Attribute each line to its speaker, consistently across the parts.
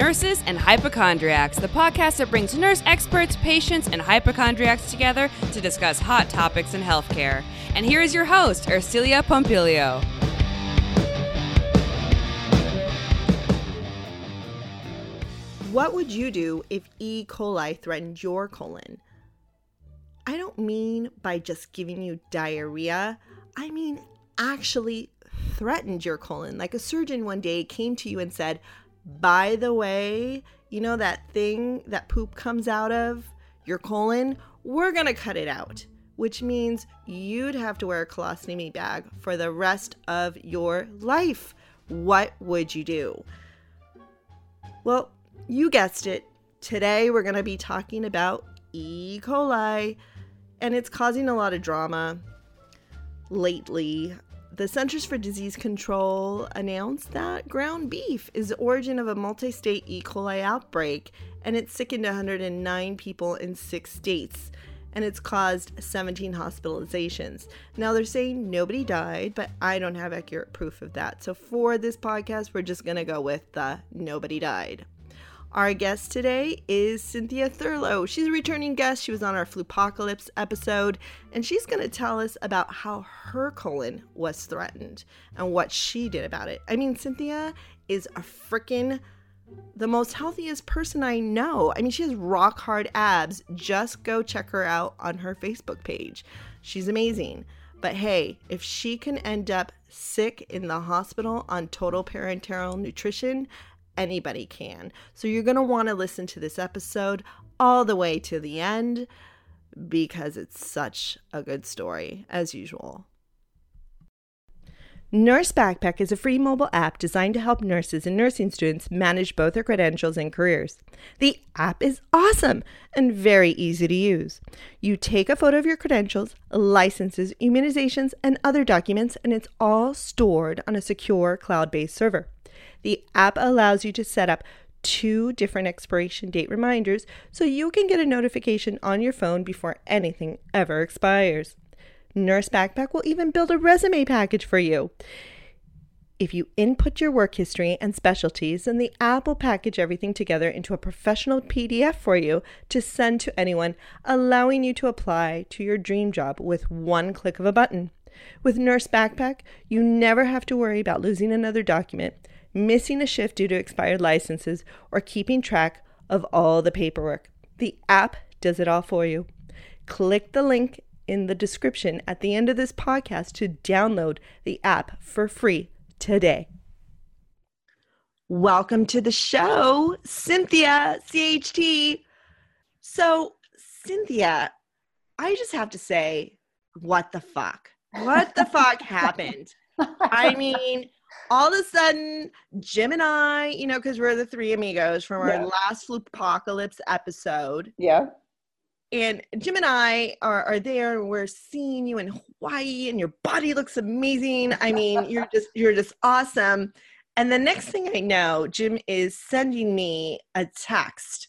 Speaker 1: Nurses and Hypochondriacs, the podcast that brings nurse experts, patients, and hypochondriacs together to discuss hot topics in healthcare. And here is your host, Ercilia Pompilio.
Speaker 2: What would you do if E. coli threatened your colon? I don't mean by just giving you diarrhea, I mean actually threatened your colon. Like a surgeon one day came to you and said, By the way, you know that thing that poop comes out of your colon? We're gonna cut it out, which means you'd have to wear a colostomy bag for the rest of your life. What would you do? Well, you guessed it. Today we're to be talking about E. coli, and it's causing a lot of drama lately. The Centers for Disease Control announced that ground beef is the origin of a multi state E. coli outbreak, and it's sickened 109 people in six states, and it's caused 17 hospitalizations. Now, they're saying nobody died, but I don't have accurate proof of that. So, for this podcast, we're just going to go with the nobody died. Our guest today is Cynthia Thurlow. She's a returning guest. She was on our Flupocalypse episode, and she's going to tell us about how her colon was threatened and what she did about it. I mean, Cynthia is a freaking the most healthiest person I know. I mean, she has rock hard abs. Just go check her out on her Facebook page. She's amazing. But hey, if she can end up sick in the hospital on total parenteral nutrition, anybody can. So you're going to want to listen to this episode all the way to the end because it's such a good story, as usual. Nurse Backpack is a free mobile app designed to help nurses and nursing students manage both their credentials and careers. The app is awesome and very easy to use. You take a photo of your credentials, licenses, immunizations, and other documents, and it's all stored on a secure cloud based server. The app allows you to set up two different expiration date reminders so you can get a notification on your phone before anything ever expires. Nurse Backpack will even build a resume package for you. If you input your work history and specialties, then the app will package everything together into a professional PDF for you to send to anyone, allowing you to apply to your dream job with one click of a button. With Nurse Backpack, you never have to worry about losing another document missing a shift due to expired licenses, or keeping track of all the paperwork. The app does it all for you. Click the link in the description at the end of this podcast to download the app for free today. Welcome to the show, Cynthia CHT. So, Cynthia, I just have to say, what the fuck? What the fuck happened? I mean, all of a sudden, Jim and I, you know, because we're the three amigos from our yeah. Flupocalypse episode.
Speaker 3: Yeah.
Speaker 2: And Jim and I are, are there. We're seeing you in Hawaii, and your body looks amazing. I mean, you're just you're just awesome. And the next thing I know, Jim is sending me a text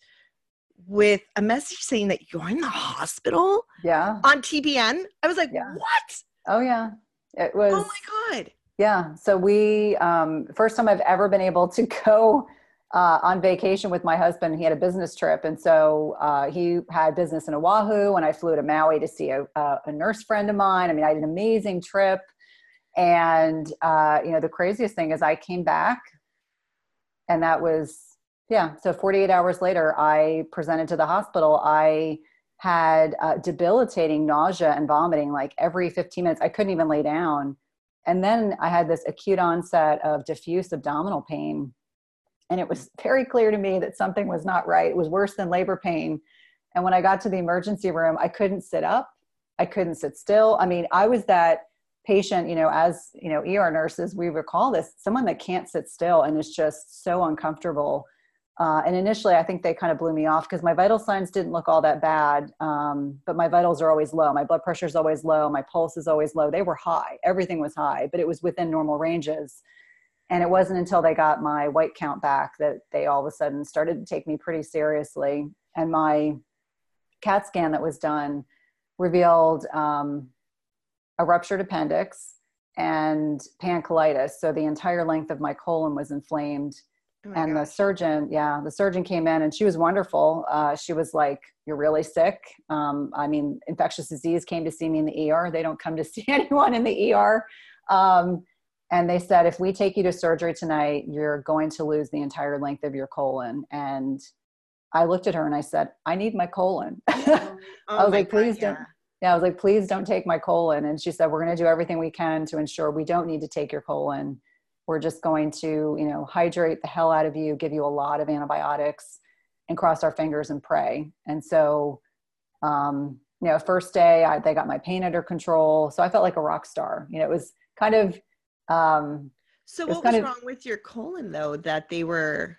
Speaker 2: with a message saying that you're in the hospital.
Speaker 3: Yeah.
Speaker 2: On TPN. I was like, yeah. what?
Speaker 3: Oh yeah. It oh was.
Speaker 2: Oh my god.
Speaker 3: Yeah. So we, um, first time I've ever been able to go uh, on vacation with my husband. He had a business trip. And so uh, he had business in Oahu and I flew to Maui to see a, a nurse friend of mine. I mean, I had an amazing trip. And, uh, you know, the craziest thing is I came back and that was, yeah. So 48 hours later, I presented to the hospital. I had uh, debilitating nausea and vomiting like every 15 minutes. I couldn't even lay down and then I had this acute onset of diffuse abdominal pain. And it was very clear to me that something was not right. It was worse than labor pain. And when I got to the emergency room, I couldn't sit up. I couldn't sit still. I mean, I was that patient, you know, as, you know, ER nurses, we recall this, someone that can't sit still and is just so uncomfortable uh, and initially, I think they kind of blew me off because my vital signs didn't look all that bad. Um, but my vitals are always low. My blood pressure is always low. My pulse is always low. They were high. Everything was high, but it was within normal ranges. And it wasn't until they got my white count back that they all of a sudden started to take me pretty seriously. And my CAT scan that was done revealed um, a ruptured appendix and pancolitis. So the entire length of my colon was inflamed Oh and gosh. the surgeon, yeah, the surgeon came in and she was wonderful. Uh, she was like, You're really sick. Um, I mean, infectious disease came to see me in the ER. They don't come to see anyone in the ER. Um, and they said, If we take you to surgery tonight, you're going to lose the entire length of your colon. And I looked at her and I said, I need my colon. oh, I was like, Please don't. Yeah. yeah, I was like, Please don't take my colon. And she said, We're going to do everything we can to ensure we don't need to take your colon we're just going to you know hydrate the hell out of you give you a lot of antibiotics and cross our fingers and pray. And so um, you know first day I, they got my pain under control. So i felt like a rock star. You know it was kind of um,
Speaker 2: so what was, was wrong with your colon though that they were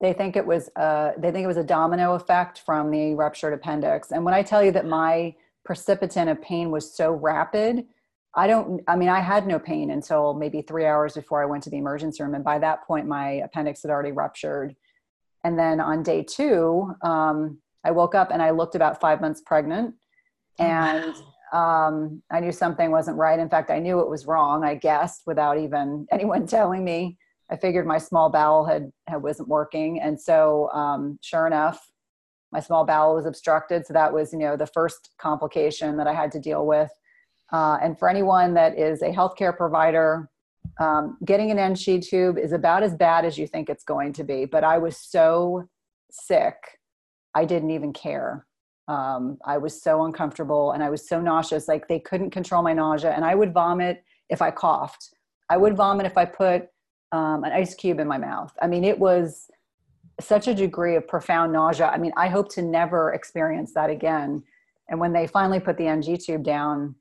Speaker 3: they think it was uh, they think it was a domino effect from the ruptured appendix. And when i tell you that my precipitant of pain was so rapid I don't, I mean, I had no pain until maybe three hours before I went to the emergency room. And by that point, my appendix had already ruptured. And then on day two, um, I woke up and I looked about five months pregnant. Oh, and um, I knew something wasn't right. In fact, I knew it was wrong, I guessed, without even anyone telling me. I figured my small bowel had, had wasn't working. And so, um, sure enough, my small bowel was obstructed. So that was, you know, the first complication that I had to deal with uh, and for anyone that is a healthcare provider, um, getting an NG tube is about as bad as you think it's going to be. But I was so sick, I didn't even care. Um, I was so uncomfortable and I was so nauseous. Like they couldn't control my nausea, and I would vomit if I coughed. I would vomit if I put um, an ice cube in my mouth. I mean, it was such a degree of profound nausea. I mean, I hope to never experience that again. And when they finally put the NG tube down,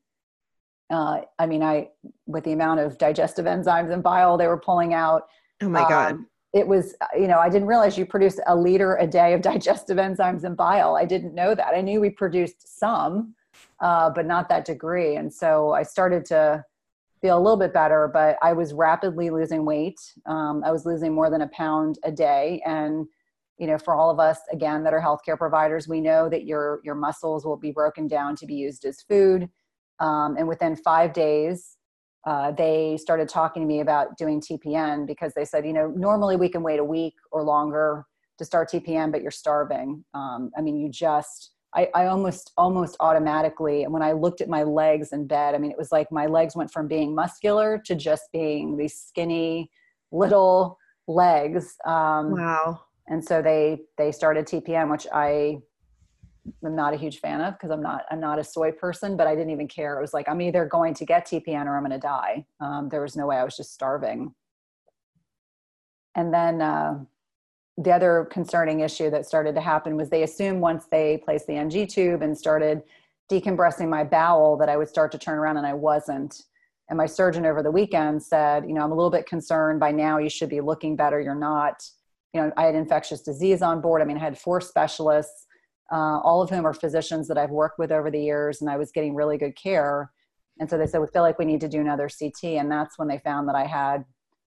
Speaker 3: uh, I mean, I with the amount of digestive enzymes and bile they were pulling out.
Speaker 2: Oh my god! Um,
Speaker 3: it was, you know, I didn't realize you produce a liter a day of digestive enzymes and bile. I didn't know that. I knew we produced some, uh, but not that degree. And so I started to feel a little bit better, but I was rapidly losing weight. Um, I was losing more than a pound a day, and you know, for all of us again that are healthcare providers, we know that your your muscles will be broken down to be used as food um, and within five days, uh, they started talking to me about doing TPN because they said, you know, normally we can wait a week or longer to start TPN, but you're starving. Um, I mean, you just, I, I almost, almost automatically, and when I looked at my legs in bed, I mean, it was like my legs went from being muscular to just being these skinny little legs. Um,
Speaker 2: wow.
Speaker 3: And so they, they started TPN, which I I'm not a huge fan of because I'm not I'm not a soy person, but I didn't even care. It was like I'm either going to get TPN or I'm going to die. Um, there was no way I was just starving. And then uh, the other concerning issue that started to happen was they assumed once they placed the NG tube and started decompressing my bowel that I would start to turn around, and I wasn't. And my surgeon over the weekend said, you know, I'm a little bit concerned. By now, you should be looking better. You're not. You know, I had infectious disease on board. I mean, I had four specialists uh, all of whom are physicians that I've worked with over the years, and I was getting really good care. And so they said, We feel like we need to do another CT. And that's when they found that I had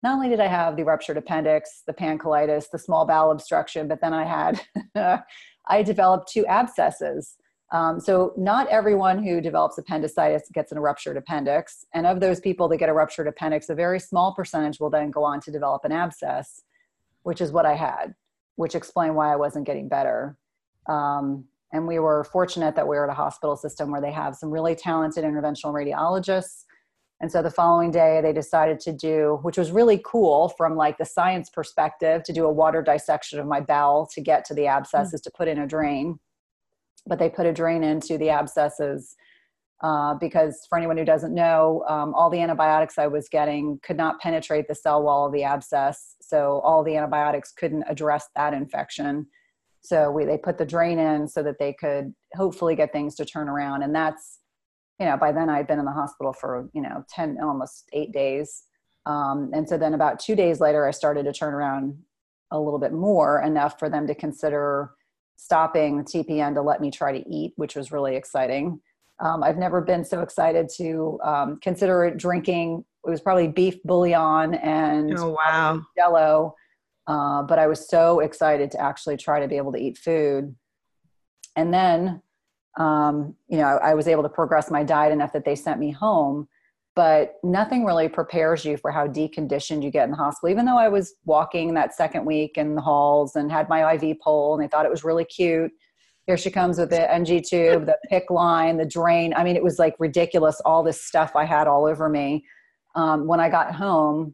Speaker 3: not only did I have the ruptured appendix, the pancolitis, the small bowel obstruction, but then I had, I developed two abscesses. Um, so, not everyone who develops appendicitis gets a ruptured appendix. And of those people that get a ruptured appendix, a very small percentage will then go on to develop an abscess, which is what I had, which explained why I wasn't getting better. Um, and we were fortunate that we were at a hospital system where they have some really talented interventional radiologists. And so the following day, they decided to do, which was really cool from like the science perspective, to do a water dissection of my bowel to get to the abscesses mm-hmm. to put in a drain. But they put a drain into the abscesses uh, because, for anyone who doesn't know, um, all the antibiotics I was getting could not penetrate the cell wall of the abscess. So all the antibiotics couldn't address that infection so we they put the drain in so that they could hopefully get things to turn around. And that's you know by then i'd been in the hospital for you know 10 almost eight days. Um, and so then about two days later i started to turn around a little bit more enough for them to consider stopping the tpn to let me try to eat which was really exciting. Um, i've never been so excited to um, consider drinking. It was probably beef bouillon and
Speaker 2: oh wow.
Speaker 3: jello uh, but I was so excited to actually try to be able to eat food. And then, um, you know, I, I, was able to progress my diet enough that they sent me home. but nothing really prepares you for how deconditioned you get in the hospital. Even though I was walking that second week in the halls and had my IV pole and they thought it was really cute. Here she comes with the NG tube, the PICC line, the drain. I mean, it was like ridiculous, all this stuff I had all over me. Um, when I got home,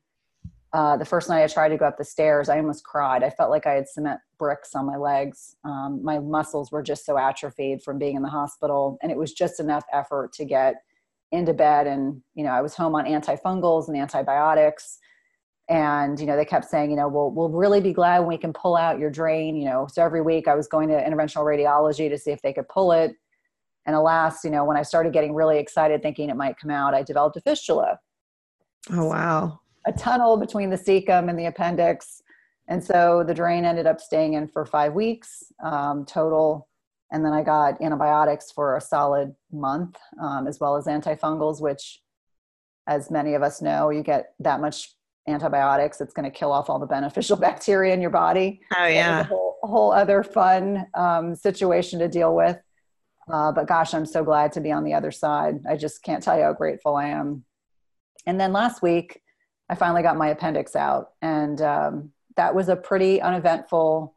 Speaker 3: uh, the first night I tried to go up the stairs, I almost cried. I felt like I had cement bricks on my legs. Um, my muscles were just so atrophied from being in the hospital, and it was just enough effort to get into bed. And you know i was home on antifungals and antibiotics and you know they kept saying you know we'll, we'll really be glad when we can pull out your drain you know. So every week i was going to interventional radiology to see if they could pull it. And alas you know when i started getting really excited thinking it might come out i developed a fistula.
Speaker 2: Oh wow
Speaker 3: a tunnel between the cecum and the appendix and so the drain ended up staying in for five weeks um, total and then I got antibiotics for a solid month, um, as well as antifungals, which, as many of us know, you get that much antibiotics, it's going to kill off all the beneficial bacteria in your body.
Speaker 2: Oh yeah,
Speaker 3: a whole, a whole, other fun um, situation to deal with. Uh, but gosh, I'm so glad to be on the other side. I just can't tell you how grateful I am. And then last week, I finally got my appendix out, and um, that was a pretty uneventful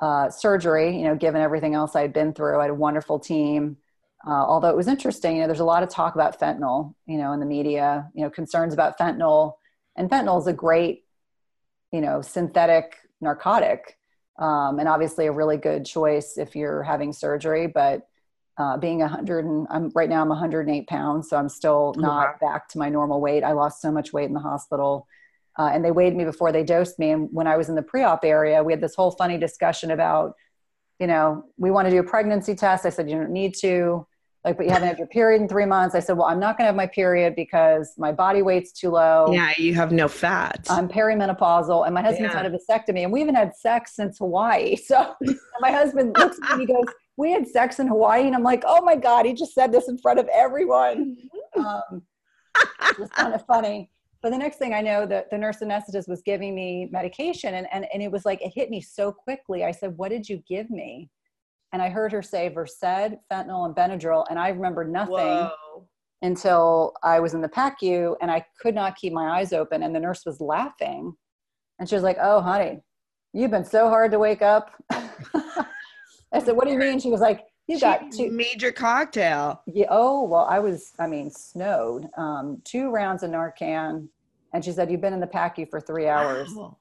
Speaker 3: uh, surgery, you know, given everything else I'd been through. I had a wonderful team. Uh, although it was interesting, you know, there's a lot of talk about fentanyl, you know, in the media, you know, concerns about fentanyl. And fentanyl is a great, you know, synthetic narcotic. Um, and obviously a really good choice if you're having surgery. But uh, being 100 and I'm right now I'm 108 pounds, so I'm still not back to my normal weight. I lost so much weight in the hospital. Uh, and they weighed me before they dosed me. And when I was in the pre-op area, we had this whole funny discussion about, you know, we want to do a pregnancy test. I said, you don't need to. Like, but you haven't had your period in three months. I said, well, I'm not going to have my period because my body weight's too low.
Speaker 2: Yeah, you have no fat.
Speaker 3: I'm perimenopausal, and my husband's yeah. had a vasectomy, and we haven't had sex since Hawaii. So my husband looks at me, and he goes, "We had sex in Hawaii," and I'm like, "Oh my god, he just said this in front of everyone." Um, it was kind of funny but the next thing I know, the, the nurse anesthetist was giving me medication and, and, and it was like, it hit me so quickly. I said, what did you give me? And I heard her say Versed, fentanyl, and Benadryl. And I remember nothing Whoa. until I was in the PACU and I could not keep my eyes open. And the nurse was laughing. And she was like, oh, honey, you've been so hard to wake up. I said, what do you mean? She was like, you got two
Speaker 2: major cocktail.
Speaker 3: Yeah. Oh well, I was. I mean, snowed. Um, two rounds of Narcan, and she said, "You've been in the PACU for three hours." Wow.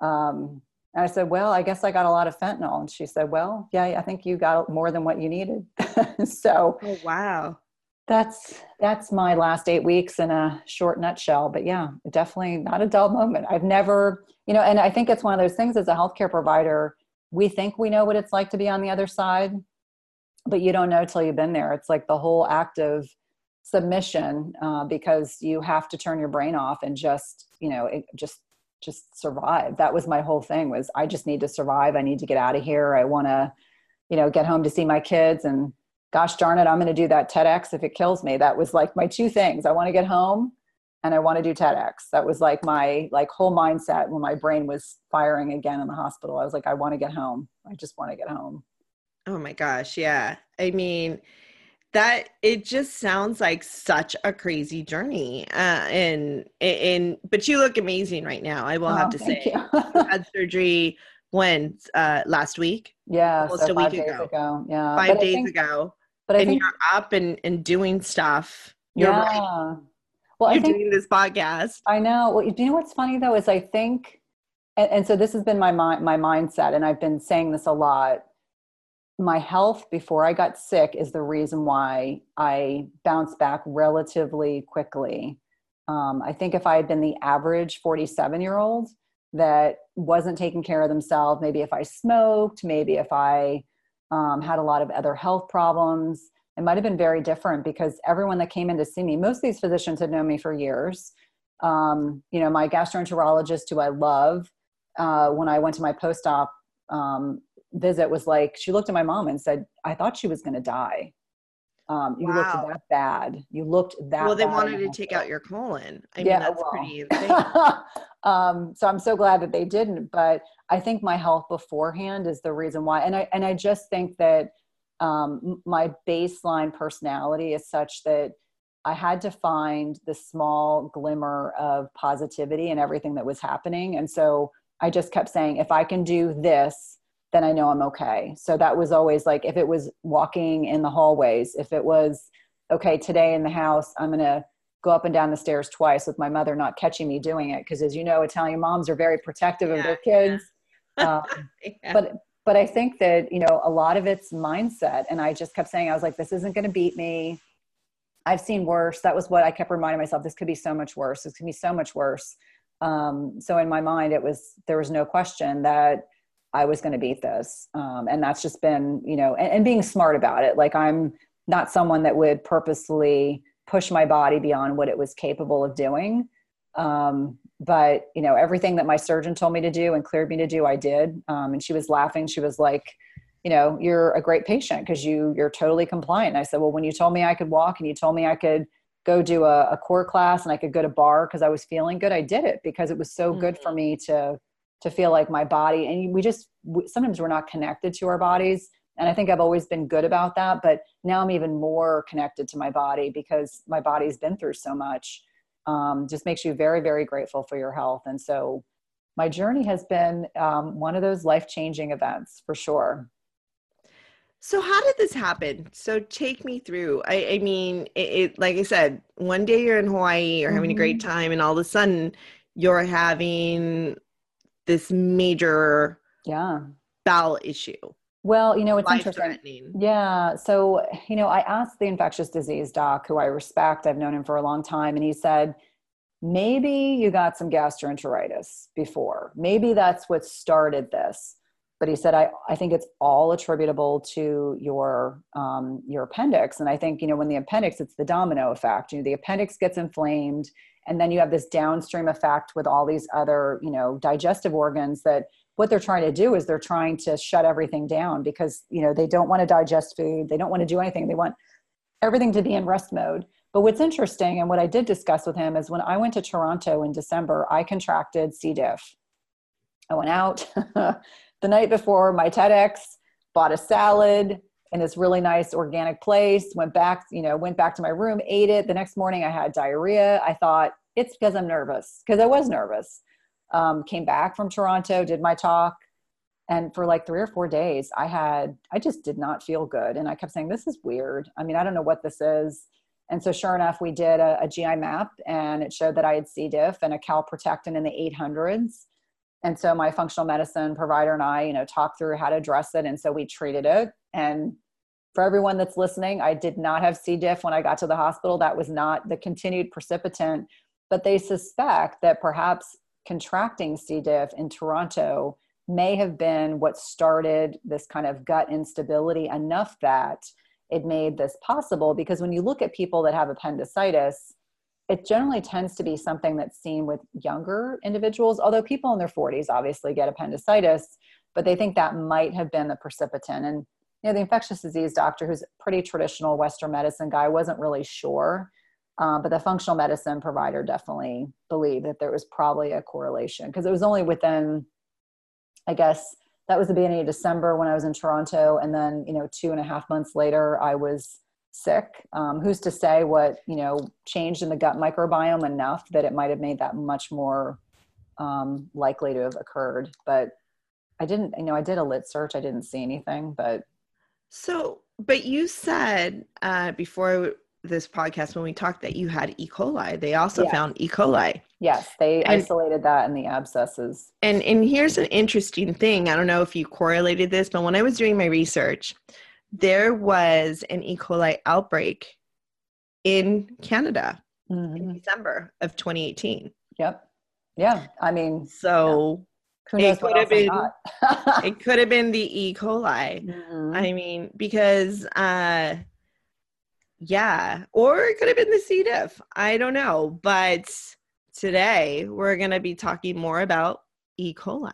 Speaker 3: Um, and I said, "Well, I guess I got a lot of fentanyl." And she said, "Well, yeah, I think you got more than what you needed." so.
Speaker 2: Oh wow.
Speaker 3: That's that's my last eight weeks in a short nutshell. But yeah, definitely not a dull moment. I've never, you know, and I think it's one of those things as a healthcare provider, we think we know what it's like to be on the other side but you don't know till you've been there. It's like the whole act of submission uh, because you have to turn your brain off and just you know it, just just survive. That was my whole thing was I just need to survive. I need to get out of here. I want to you know get home to see my kids and gosh darn it, I'm going to do that TEDx if it kills me. That was like my two things. I want to get home and I want to do TEDx. That was like my like whole mindset when my brain was firing again in the hospital. I was like, I want to get home. I just want to get home.
Speaker 2: Oh my gosh, yeah. I mean, that it just sounds like such a crazy journey. Uh, and and but you look amazing right now. I will oh, have to say, you. you had surgery when uh, last week.
Speaker 3: Yeah, almost so a week ago. ago. Yeah,
Speaker 2: five but days think, ago. But I and think, you're up and and doing stuff. You're yeah. Right. Well, you're think, doing this podcast.
Speaker 3: I know. Well, you know what's funny though is I think, and, and so this has been my my mindset, and I've been saying this a lot my health before I got sick is the reason why I bounced back relatively quickly. Um, I think if I had been the average 47 year old that wasn't taking care of themselves, maybe if I smoked, maybe if I um, had a lot of other health problems, it might have been very different because everyone that came in to see me, most of these physicians had known me for years. Um, you know, my gastroenterologist, who I love, uh, when I went to my post op um, visit was like she looked at my mom and said, "I thought she was going to die. Um, you wow. looked that bad. You looked that."
Speaker 2: Well, they wanted to take out your colon. I yeah, mean, that's well. pretty
Speaker 3: um, so I'm so glad that they didn't. But I think my health beforehand is the reason why, and I and I just think that um, my baseline personality is such that I had to find the small glimmer of positivity in everything that was happening. And so I just kept saying, if I can do this, then I know I'm okay. So that was always like, if it was walking in the hallways, if it was, okay, today in the house, I'm going to go up and down the stairs twice with my mother not catching me doing it. Cause as you know, Italian moms are very protective yeah, of their kids. Yeah. um, yeah. But, but I think that, you know, a lot of it's mindset. And I just kept saying, I was like, this isn't going to beat me. I've seen worse. That was what I kept reminding myself. This could be so much worse. This could be so much worse. Um, so in my mind, it was, there was no question that I was going to beat this. Um, and that's just been, you know, and, and being smart about it. Like I'm not someone that would purposely push my body beyond what it was capable of doing. Um, but you know, everything that my surgeon told me to do and cleared me to do, I did. Um, and she was laughing. She was like, you know, you're a great patient because you you're totally compliant. And I said, well, when you told me I could walk and you told me I could go do a, a core class and I could go to barre because I was feeling good, I did it because it was so mm-hmm. good for mm-hmm. me to to feel like my body. And we just sometimes we're not connected to our bodies and i think i've always been good about that but now i'm even more connected to my body because my body's been through so much um, just makes you very very grateful for your health. And so my journey has been um, one of those life changing events for sure.
Speaker 2: So how did this happen? So take me through. I, I mean it, it, like i said one day you're in hawaii you're mm-hmm. having a great mm-hmm. time and all of a sudden you're having this major
Speaker 3: yeah.
Speaker 2: bowel issue
Speaker 3: well, you know, it's interesting. Yeah. So, you know, I asked the infectious disease doc, who I respect, I've known him for a long time, and he said, maybe you got some gastroenteritis before. Maybe that's what started this. But he said, I, I think it's all attributable to your um, your appendix. And I think, you know, when the appendix, it's the domino effect. You know, the appendix gets inflamed, and then you have this downstream effect with all these other, you know, digestive organs that what they're trying to do is they're trying to shut everything down because you know they don't want to digest food they don't want to do anything they want everything to be in rest mode. But what's interesting and what i did discuss with him is when i went to toronto in december i contracted c. diff. I went out the night before my tedx bought a salad in this really nice organic place went back you know went back to my room ate it. The next morning i had diarrhea. I thought it's because i'm nervous because i was nervous um, came back from Toronto, did my talk. And for like three or four days, I had, I just did not feel good. And I kept saying, this is weird. I mean, I don't know what this is. And so, sure enough, we did a, a GI map and it showed that I had C. diff and a calprotectin in the 800s. And so, my functional medicine provider and I, you know, talked through how to address it. And so, we treated it. And for everyone that's listening, I did not have C. diff when I got to the hospital. That was not the continued precipitant. But they suspect that perhaps contracting C. diff in Toronto may have been what started this kind of gut instability enough that it made this possible. Because when you look at people that have appendicitis, it generally tends to be something that's seen with younger individuals, although people in their 40s obviously get appendicitis, but they think that might have been the precipitant. And you know, the infectious disease doctor, who's a pretty traditional Western medicine guy, wasn't really sure. Um, but the functional medicine provider definitely believed that there was probably a correlation because it was only within, I guess, that was the beginning of December when I was in Toronto. And then, you know, two and a half months later, I was sick. Um, who's to say what, you know, changed in the gut microbiome enough that it might have made that much more um, likely to have occurred. But I didn't, you know, I did a lit search. I didn't see anything, but.
Speaker 2: So, but you said uh, before this podcast when we talked that you had E. coli. They also yes. found E. coli.
Speaker 3: Yes, they and, isolated that in the abscesses.
Speaker 2: And and here's an interesting thing. I don't know if you correlated this, but when I was doing my research, there was an E. coli outbreak in Canada mm-hmm. in December of 2018.
Speaker 3: Yep. Yeah. I mean,
Speaker 2: so yeah. it could have been it could have been the E. coli. Mm-hmm. I mean, because uh yeah, or it could have been the C. diff. I don't know. But today we're going to be talking more about E. coli.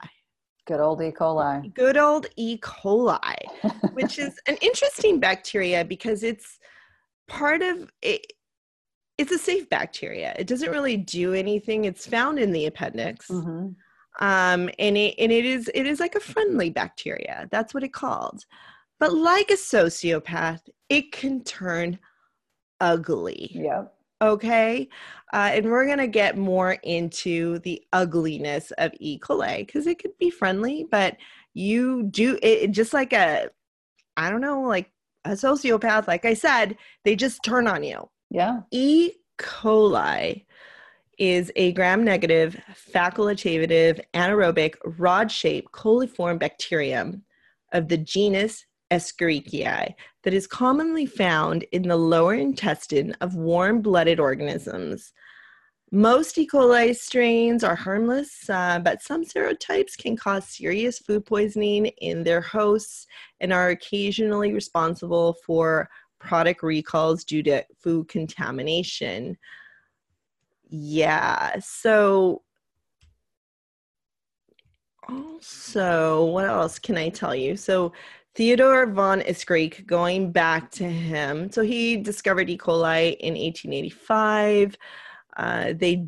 Speaker 3: Good old E. coli.
Speaker 2: Good old E. coli, which is an interesting bacteria because it's part of it. It's a safe bacteria. It doesn't really do anything. It's found in the appendix. Mm-hmm. Um, and it and it is it is like a friendly bacteria. That's what it called. But like a sociopath, it can turn ugly.
Speaker 3: Yep.
Speaker 2: Okay. Uh, and we're going to get more into the ugliness of E. coli because it could be friendly, but you do it just like a, I don't know, like a sociopath, like I said, they just turn on you.
Speaker 3: Yeah.
Speaker 2: E. coli is a gram negative, facultative, anaerobic, rod shaped coliform bacterium of the genus Escherichia that is commonly found in the lower intestine of warm blooded organisms. Most E. coli strains are harmless, uh, but some serotypes can cause serious food poisoning in their hosts and are occasionally responsible for product recalls due to food contamination. Yeah, so also, what else can I tell you? So, Theodore von Escherichia, going back to him, so he discovered E. coli in 1885. Uh, they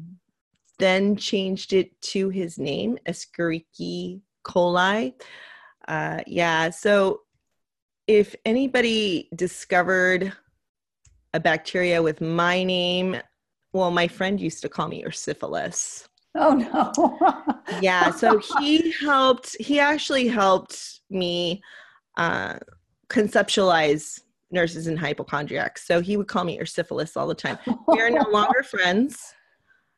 Speaker 2: then changed it to his name, Escherichia coli. Uh, yeah, so if anybody discovered a bacteria with my name, well, my friend used to call me Ursyphilis.
Speaker 3: Oh no.
Speaker 2: yeah, so he helped, he actually helped me uh, conceptualize nurses and hypochondriacs. So he would call me Ursyphilis all the time. We are no longer friends.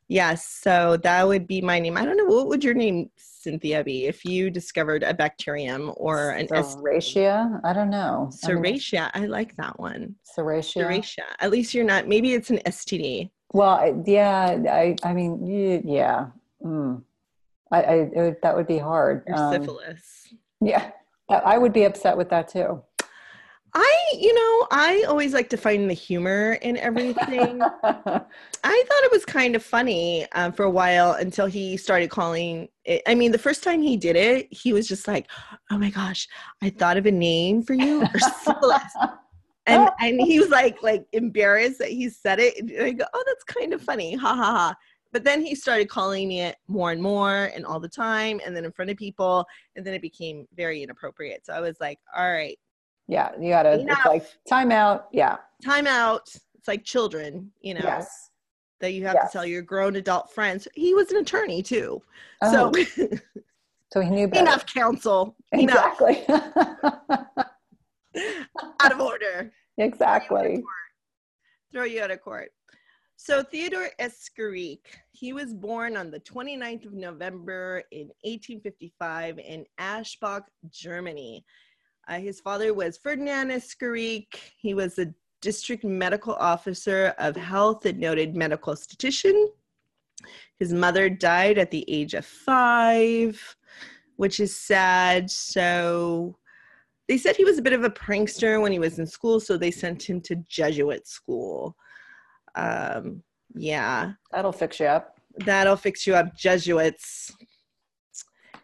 Speaker 2: Yes, so that would be my name. I don't know what would your name, Cynthia, be if you discovered a bacterium or an
Speaker 3: Serratia? I don't know.
Speaker 2: Serratia. I, mean, I like that one.
Speaker 3: Serratia.
Speaker 2: Serratia. At least you're not. Maybe it's an STD.
Speaker 3: Well, yeah. I. I mean, yeah. Mm. I. I would, that would be hard.
Speaker 2: Um, syphilis.
Speaker 3: Yeah, I would be upset with that too.
Speaker 2: I, you know, I always like to find the humor in everything. I thought it was kind of funny um, for a while until he started calling it. I mean, the first time he did it, he was just like, "Oh my gosh, I thought of a name for you, and and he was like, like embarrassed that he said it. And I go, "Oh, that's kind of funny, ha ha ha." But then he started calling it more and more and all the time, and then in front of people, and then it became very inappropriate. So I was like, "All right,
Speaker 3: yeah, you gotta. Enough. It's like time out. Yeah,
Speaker 2: time out. It's like children, you know.
Speaker 3: Yes.
Speaker 2: That you have yes. to tell your grown adult friends. He was an attorney too, oh. so.
Speaker 3: so he knew better.
Speaker 2: enough counsel.
Speaker 3: Exactly.
Speaker 2: out of order.
Speaker 3: Exactly.
Speaker 2: Throw you out of court. So Theodore Escherichia, he was born on the 29th of November in 1855 in Ansbach, Germany. Uh, his father was Ferdinand Escherichia. He was a district medical officer of health and noted medical statistician. His mother died at the age of five, which is sad. So they said he was a bit of a prankster when he was in school, so they sent him to Jesuit school. Um, yeah.
Speaker 3: That'll fix you up.
Speaker 2: That'll fix you up, Jesuits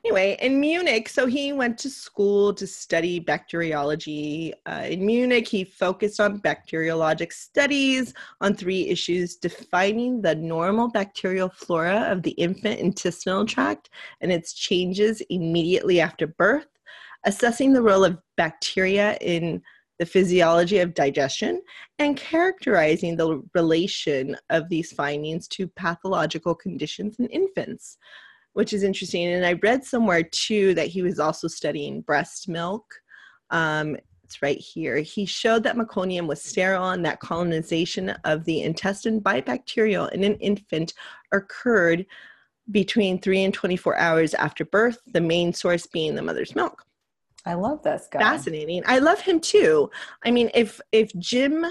Speaker 2: anyway, in Munich, so he went to school to study bacteriology. Uh, in Munich, he focused on bacteriologic studies on three issues defining the normal bacterial flora of the infant intestinal tract and its changes immediately after birth, assessing the role of bacteria in the physiology of digestion, and characterizing the relation of these findings to pathological conditions in infants which is interesting. And I read somewhere too that he was also studying breast milk. Um, it's right here. He showed that meconium was sterile and that colonization of the intestine by bacterial in an infant occurred between 3 and 24 hours after birth, the main source being the mother's milk.
Speaker 3: I love this guy.
Speaker 2: Fascinating. I love him too. I mean, if if Jim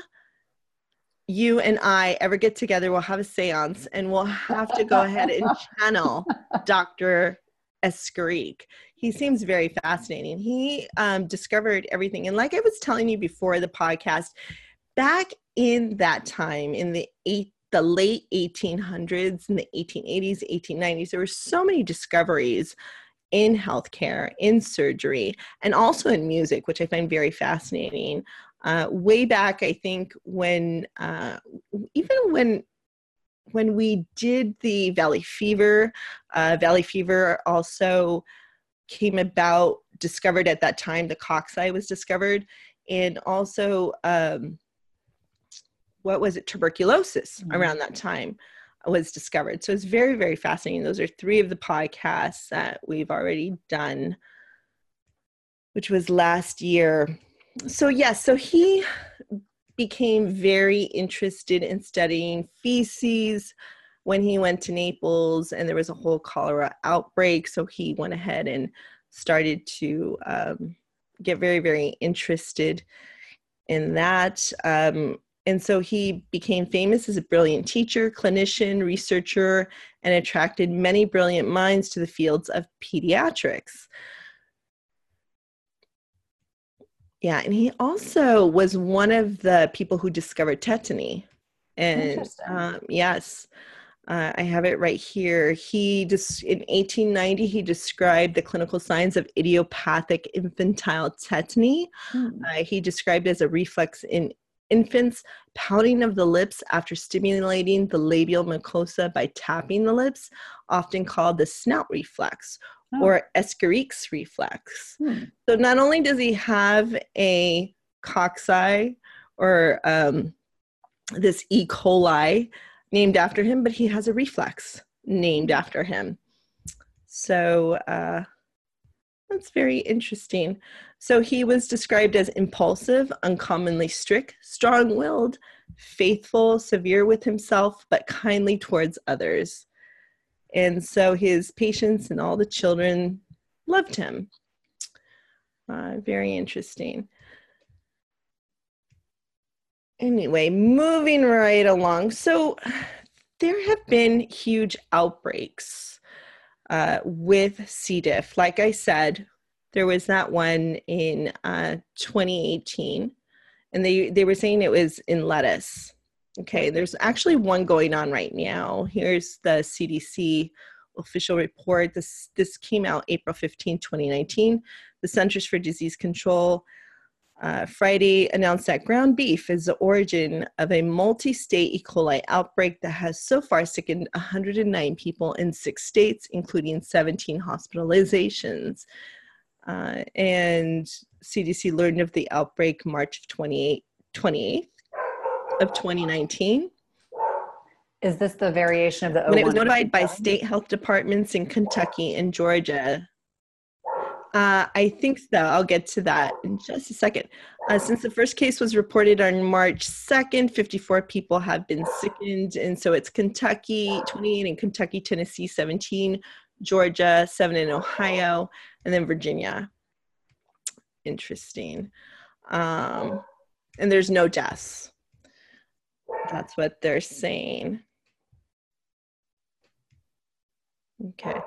Speaker 2: you and I ever get together, we'll have a seance and we'll have to go ahead and channel Dr. Escherichia. He seems very fascinating. He um, discovered everything. And like I was telling you before the podcast, back in that time, in the eight, the late 1800s, in the 1880s, 1890s, there were so many discoveries in healthcare, in surgery, and also in music, which I find very fascinating uh, way back, I think when uh, even when when we did the Valley Fever, uh, Valley Fever also came about, discovered at that time. The cocci was discovered, and also um, what was it tuberculosis mm-hmm. around that time was discovered so it's very very fascinating those are three of the podcasts that we've already done which was last year so yes yeah, so he became very interested in studying feces when he went to Naples and there was a whole cholera outbreak. So he went ahead and started to um, get very, very interested in that. Um, and so he became famous as a brilliant teacher, clinician, researcher, and attracted many brilliant minds to the fields of pediatrics. Yeah, and he also was one of the people who discovered tetany. And um, yes, uh, I have it right here. He just in 1890 he described the clinical signs of idiopathic infantile tetany. Hmm. Uh, he described as a reflex in infants, pouting of the lips after stimulating the labial mucosa by tapping the lips, often called the snout reflex, oh. or Escherich's reflex. Hmm. So not only does he have a cocci or um, this E. coli named after him, but he has a reflex named after him. So uh, that's very interesting. So he was described as impulsive, uncommonly strict, strong willed, faithful, severe with himself, but kindly towards others. And so his patients and all the children loved him. Uh, very interesting. Anyway, moving right along. So there have been huge outbreaks uh, with C. diff. Like I said, there was that one in uh, 2018, and they, they were saying it was in lettuce. Okay, there's actually one going on right now. Here's the CDC official report. This this came out April 15, 2019. The Centers for Disease Control uh, Friday announced that ground beef is the origin of a multi-state E. coli outbreak that has so far sickened 109 people in six states, including 17 hospitalizations. Uh, and CDC learned of the outbreak March 28, 28th of 2019.
Speaker 3: Is this the variation of the?
Speaker 2: When it was notified by state health departments in Kentucky and Georgia. Uh, I think so. I'll get to that in just a second. Uh, since the first case was reported on March 2nd, 54 people have been sickened. And so it's Kentucky 28 in Kentucky, Tennessee 17, Georgia 7 in Ohio, and then Virginia. Interesting. Um, and there's no deaths. That's what they're saying. Okay.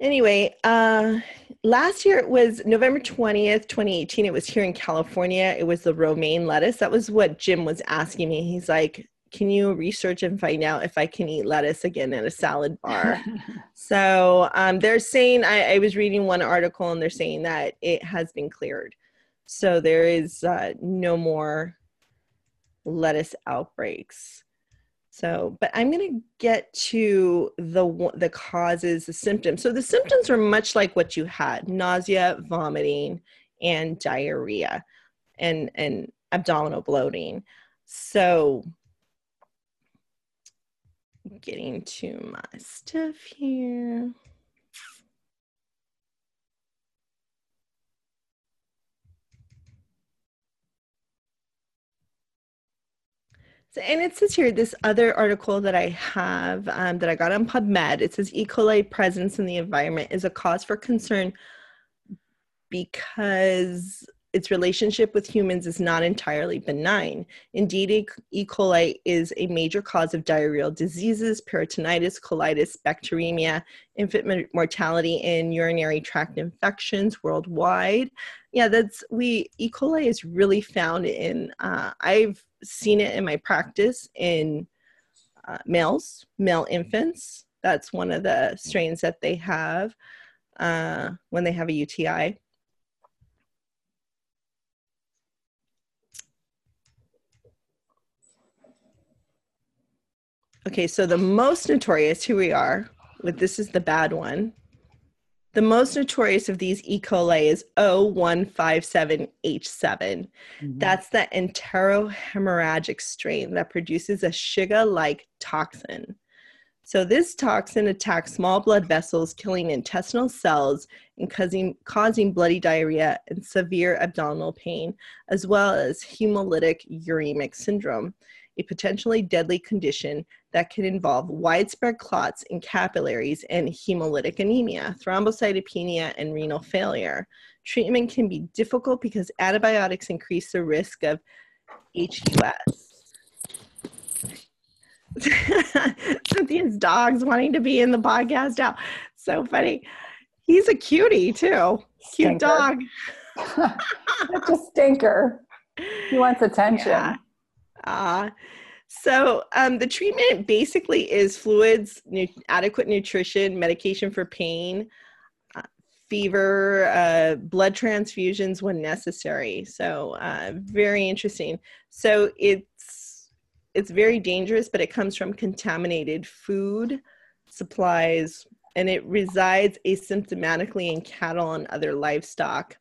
Speaker 2: Anyway, uh, last year it was November 20th, 2018. It was here in California. It was the romaine lettuce. That was what Jim was asking me. He's like, can you research and find out if I can eat lettuce again at a salad bar? so um, they're saying, I, I, was reading one article and they're saying that it has been cleared. So there is uh, no more lettuce outbreaks. So, but I'm going to get to the the causes, the symptoms. So the symptoms are much like what you had: nausea, vomiting, and diarrhea, and and abdominal bloating. So, getting to my stuff here. So, and it says here this other article that I have um, that I got on PubMed. It says E. coli presence in the environment is a cause for concern because its relationship with humans is not entirely benign. Indeed, E. coli is a major cause of diarrheal diseases, peritonitis, colitis, bacteremia, infant mortality, and urinary tract infections worldwide. Yeah, that's we E. coli is really found in. Uh, I've seen it in my practice in uh, males, male infants. That's one of the strains that they have uh, when they have a UTI Okay, so the most notorious, here we are, with this is the bad one. The most notorious of these E. coli is O157H7.
Speaker 3: Mhm.
Speaker 2: That's the enterohemorrhagic strain that produces a Shiga like toxin. So, this toxin attacks small blood vessels, killing intestinal cells and causing, causing bloody diarrhea and severe abdominal pain, as well as hemolytic uremic syndrome, a potentially deadly condition that can involve widespread clots in capillaries and hemolytic anemia, thrombocytopenia, and renal failure. Treatment can be difficult because antibiotics increase the risk of HUS. Cynthia's dog's wanting to be in the podcast now. So funny. He's a cutie too. Cute
Speaker 3: Stinker.
Speaker 2: dog.
Speaker 3: Such a stinker. He wants attention.
Speaker 2: Yeah. Uh, so um, the treatment basically is fluids, nu- adequate nutrition, medication for pain, uh, fever, uh, blood transfusions when necessary. So uh, very interesting. So it's it's very dangerous, but it comes from contaminated food supplies, and it resides asymptomatically in cattle and other livestock.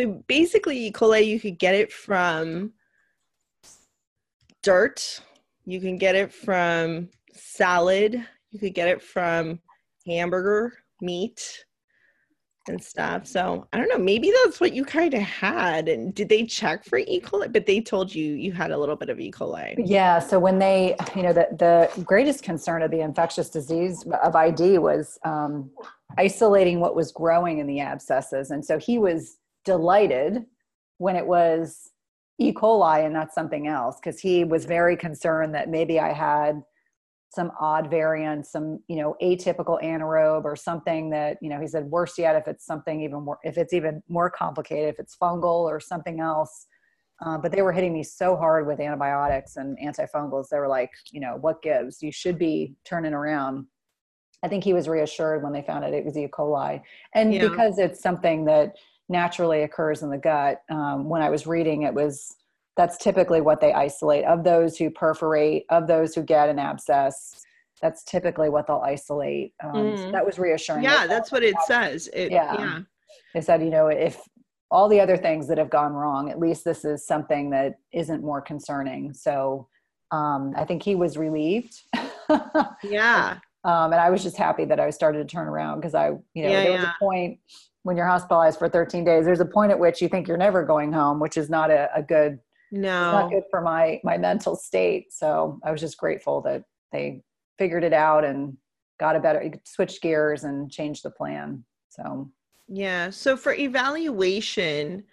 Speaker 2: So basically, E. coli, you could get it from dirt. You can get it from salad. You could get it from hamburger meat and stuff. So I don't know. Maybe that's what you kind of had. And did they check for E. coli? But they told you you had a little bit of E. coli.
Speaker 3: Yeah. So when they, you know, the, the greatest concern of the infectious disease of ID was um, isolating what was growing in the abscesses. And so he was delighted when it was E. coli and not something else, because he was very concerned that maybe I had some odd variant, some, you know, atypical anaerobe or something that, you know, he said worse yet if it's something even more, if it's even more complicated, if it's fungal or something else. Uh, but they were hitting me so hard with antibiotics and antifungals. They were like, you know, what gives? You should be turning around. I think he was reassured when they found out it was E. coli. And
Speaker 2: Yeah.
Speaker 3: because it's something that naturally occurs in the gut, um, when I was reading, it was that's typically what they isolate of those who perforate, of those who get an abscess. That's typically what they'll isolate. Um, so
Speaker 2: Mm.
Speaker 3: that was reassuring.
Speaker 2: Yeah, that's what it says. It,
Speaker 3: Yeah.
Speaker 2: yeah.
Speaker 3: they said, you know, if all the other things that have gone wrong, at least this is something that isn't more concerning. So um, I think he was relieved.
Speaker 2: Yeah.
Speaker 3: um, and I was just happy that I started to turn around because I, you know,
Speaker 2: Yeah,
Speaker 3: there was
Speaker 2: yeah.
Speaker 3: a point when you're hospitalized for 13 days, there's a point at which you think you're never going home, which is not a, a good, it's not good for my, my mental state. So I was just grateful that they figured it out and got a better, switched gears and changed the plan. So
Speaker 2: Yeah. So for evaluation,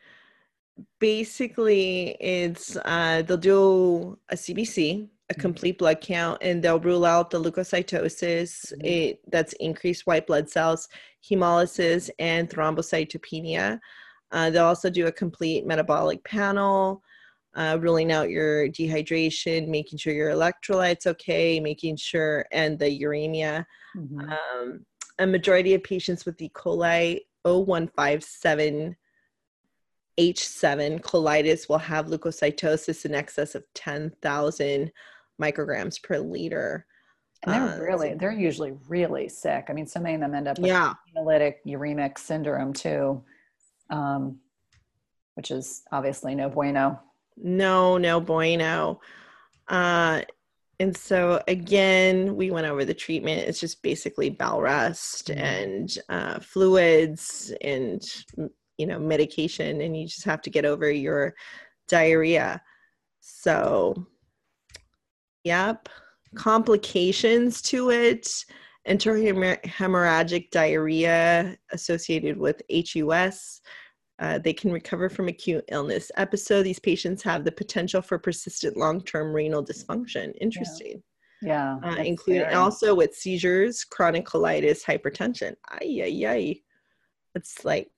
Speaker 2: basically it's uh, they'll do a CBC, a
Speaker 3: Mhm.
Speaker 2: complete blood count, and they'll rule out the leukocytosis,
Speaker 3: Mhm.
Speaker 2: it, that's increased white blood cells, hemolysis, and thrombocytopenia. Uh, they'll also do a complete metabolic panel. Uh, ruling out your dehydration, making sure your electrolytes okay, making sure, and the uremia
Speaker 3: mhm.
Speaker 2: um, a majority of patients with E. coli O157 H7 colitis will have leukocytosis in excess of 10,000 micrograms per liter.
Speaker 3: And they're
Speaker 2: Uh,
Speaker 3: really, they're usually really sick. I mean, so many of them end up with
Speaker 2: Yeah.
Speaker 3: hemolytic uremic syndrome too, um, which is obviously no bueno.
Speaker 2: No, no bueno. Uh, and so again, we went over the treatment. It's just basically bowel rest
Speaker 3: Mhm.
Speaker 2: and uh, fluids and you know medication, and you just have to get over your diarrhea. So, yep, complications to it: enterohemorrhagic diarrhea associated with HUS. Uh, they can recover from acute illness episode. These patients have the potential for persistent long-term renal dysfunction. Interesting.
Speaker 3: Yeah.
Speaker 2: Uh, including also with seizures, chronic colitis, hypertension. Ay, ay, ay. It's like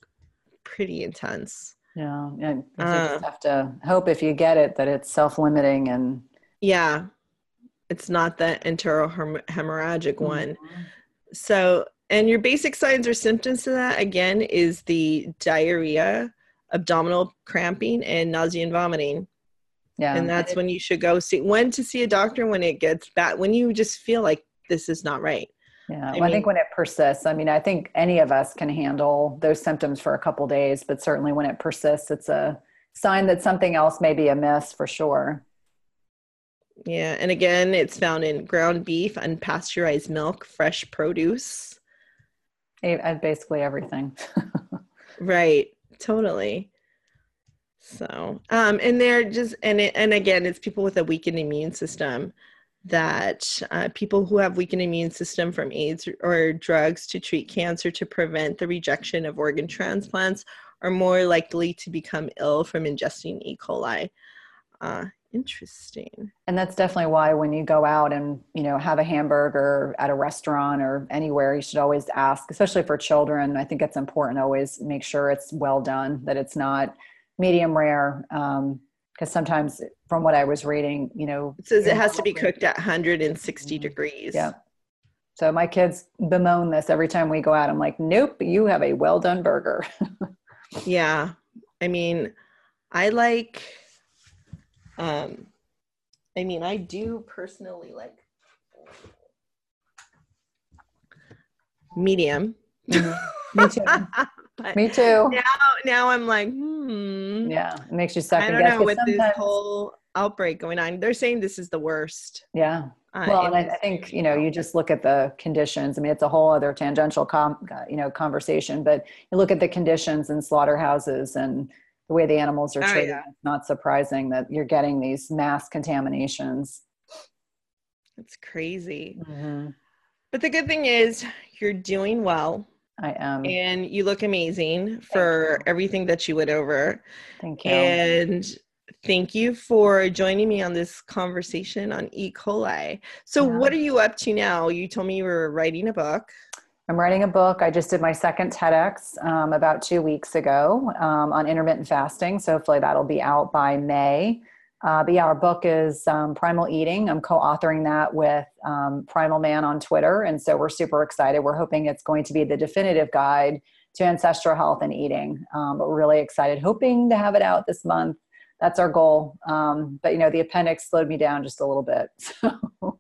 Speaker 2: pretty intense.
Speaker 3: Yeah. And you
Speaker 2: Uh,
Speaker 3: just have to hope if you get it that it's self-limiting and
Speaker 2: Yeah. It's not the enterohemorrhagic
Speaker 3: Mm-hmm.
Speaker 2: one. So, and your basic signs or symptoms to that again is the diarrhea, abdominal cramping, and nausea and vomiting.
Speaker 3: Yeah.
Speaker 2: and that's when you should go see when to see a doctor when it gets bad when you just feel like this is not right
Speaker 3: Yeah, well, I, I think when it persists, I mean, I think any of us can handle those symptoms for a couple days, but certainly when it persists, it's a sign that something else may be amiss for sure.
Speaker 2: Yeah, and again, it's found in ground beef, unpasteurized milk, fresh produce.
Speaker 3: And basically everything.
Speaker 2: right, totally. So, um, and they're just, and it, and again, it's people with a weakened immune system that uh, people who have weakened immune system from AIDS or drugs to treat cancer to prevent the rejection of organ transplants are more likely to become ill from ingesting E. coli. Uh, interesting.
Speaker 3: And that's definitely why when you go out and you know have a hamburger at a restaurant or anywhere, you should always ask, especially for children. I think it's important to always make sure it's well done, that it's not medium rare. Um, because sometimes from what I was reading, you know,
Speaker 2: it says it has to be cooked at 160 mm-hmm. degrees.
Speaker 3: Yeah. So my kids bemoan this every time we go out. I'm like, nope, you have a well done burger.
Speaker 2: yeah. I mean, I like, um, I mean, I do personally like medium.
Speaker 3: Mm-hmm. Me too. Me too.
Speaker 2: Now, now I'm like, hmm.
Speaker 3: Yeah, it makes you second
Speaker 2: I don't know with this whole outbreak going on. They're saying this is the worst.
Speaker 3: Yeah. Uh, well, and I, I, think you know, you just look at the conditions. I mean, it's a whole other tangential, com- you know, conversation. But you look at the conditions in slaughterhouses and the way the animals are oh, treated. Yeah. It's not surprising that you're getting these mass contaminations.
Speaker 2: It's crazy. Mm-hmm. But the good thing is, you're doing well.
Speaker 3: I am.
Speaker 2: And you look amazing for everything that you went over.
Speaker 3: Thank you.
Speaker 2: And thank you for joining me on this conversation on E. coli. So, yeah. what are you up to now? You told me you were writing a book.
Speaker 3: I'm writing a book. I just did my second TEDx um, about two weeks ago um, on intermittent fasting. So, hopefully, that'll be out by May. Uh, but yeah, our book is um, Primal Eating. I'm co authoring that with um, Primal Man on Twitter. And so we're super excited. We're hoping it's going to be the definitive guide to ancestral health and eating. Um, but we're really excited, hoping to have it out this month. That's our goal. Um, but you know, the appendix slowed me down just a little bit.
Speaker 2: So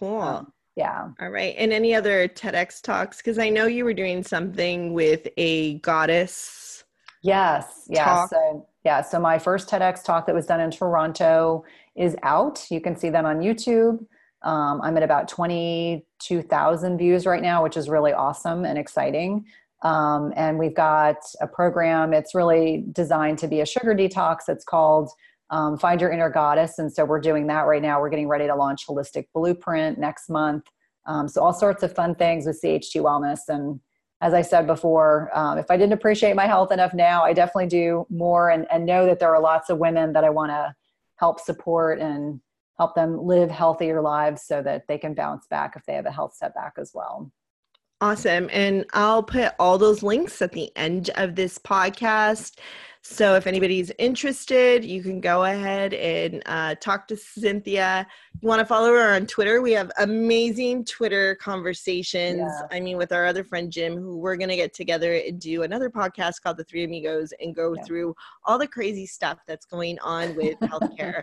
Speaker 2: cool.
Speaker 3: Yeah.
Speaker 2: All right. And any other TEDx talks? Because I know you were doing something with a goddess.
Speaker 3: Yes. Yeah. Talk. So yeah, so my first TEDx talk that was done in Toronto is out. You can see that on YouTube. Um, I'm at about 22,000 views right now, which is really awesome and exciting. Um, and we've got a program, it's really designed to be a sugar detox. It's called um, Find Your Inner Goddess. And so we're doing that right now. We're getting ready to launch Holistic Blueprint next month. Um, so all sorts of fun things with CHT Wellness. And as I said before, um, if I didn't appreciate my health enough now, I definitely do more and, and know that there are lots of women that I want to help support and help them live healthier lives so that they can bounce back if they have a health setback as well.
Speaker 2: Awesome. And I'll put all those links at the end of this podcast. So if anybody's interested, you can go ahead and uh, talk to Cynthia. You want to follow her on Twitter? We have amazing Twitter conversations. Yeah. I mean, with our other friend Jim, who we're going to get together and do another podcast called The Three Amigos and go yeah. through all the crazy stuff that's going on with healthcare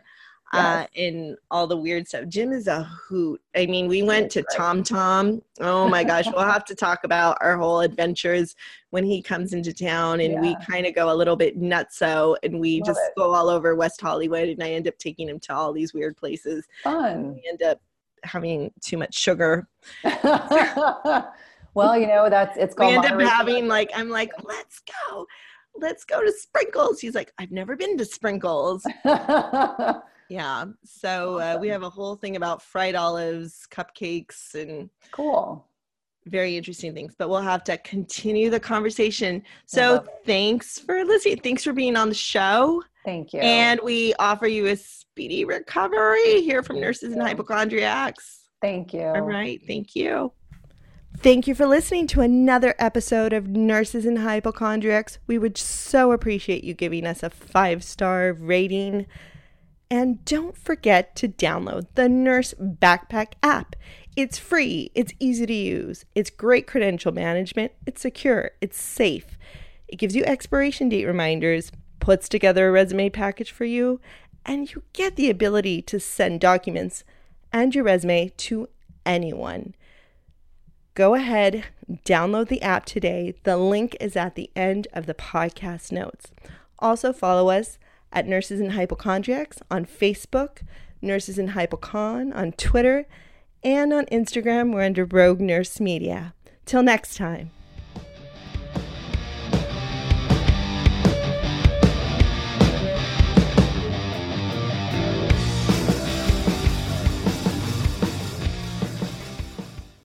Speaker 2: uh, and all the weird stuff. Jim is a hoot. I mean, we went to Tom Tom. Oh my gosh, we'll have to talk about our whole adventures when he comes into town, and yeah. we kind of go a little bit nutso, and we Love just it. go all over West Hollywood, and I end up taking him to all these weird places.
Speaker 3: Fun.
Speaker 2: We end up having too much sugar.
Speaker 3: well, you know that's it's called.
Speaker 2: We end up having like I'm like, let's go let's go to Sprinkles. He's like, I've never been to Sprinkles. Yeah. So uh, we have a whole thing about fried olives, cupcakes, and
Speaker 3: cool.
Speaker 2: Very interesting things, but we'll have to continue the conversation. So thanks for listening. Thanks for being on the show.
Speaker 3: Thank you.
Speaker 2: And we offer you a speedy recovery here from Nurses and Hypochondriacs.
Speaker 3: Thank you.
Speaker 2: All right. Thank you. Thank you for listening to another episode of Nurses and Hypochondriacs. We would so appreciate you giving us a five star rating and don't forget to download the Nurse Backpack app. It's free, it's easy to use, it's great credential management, it's secure, it's safe. It gives you expiration date reminders, puts together a resume package for you, and you get the ability to send documents and your resume to anyone. Go ahead, download the app today. The link is at the end of the podcast notes. Also, follow us at Nurses and Hypochondriacs on Facebook, Nurses and Hypocon on Twitter, and on Instagram. We're under Rogue Nurse Media. Till next time.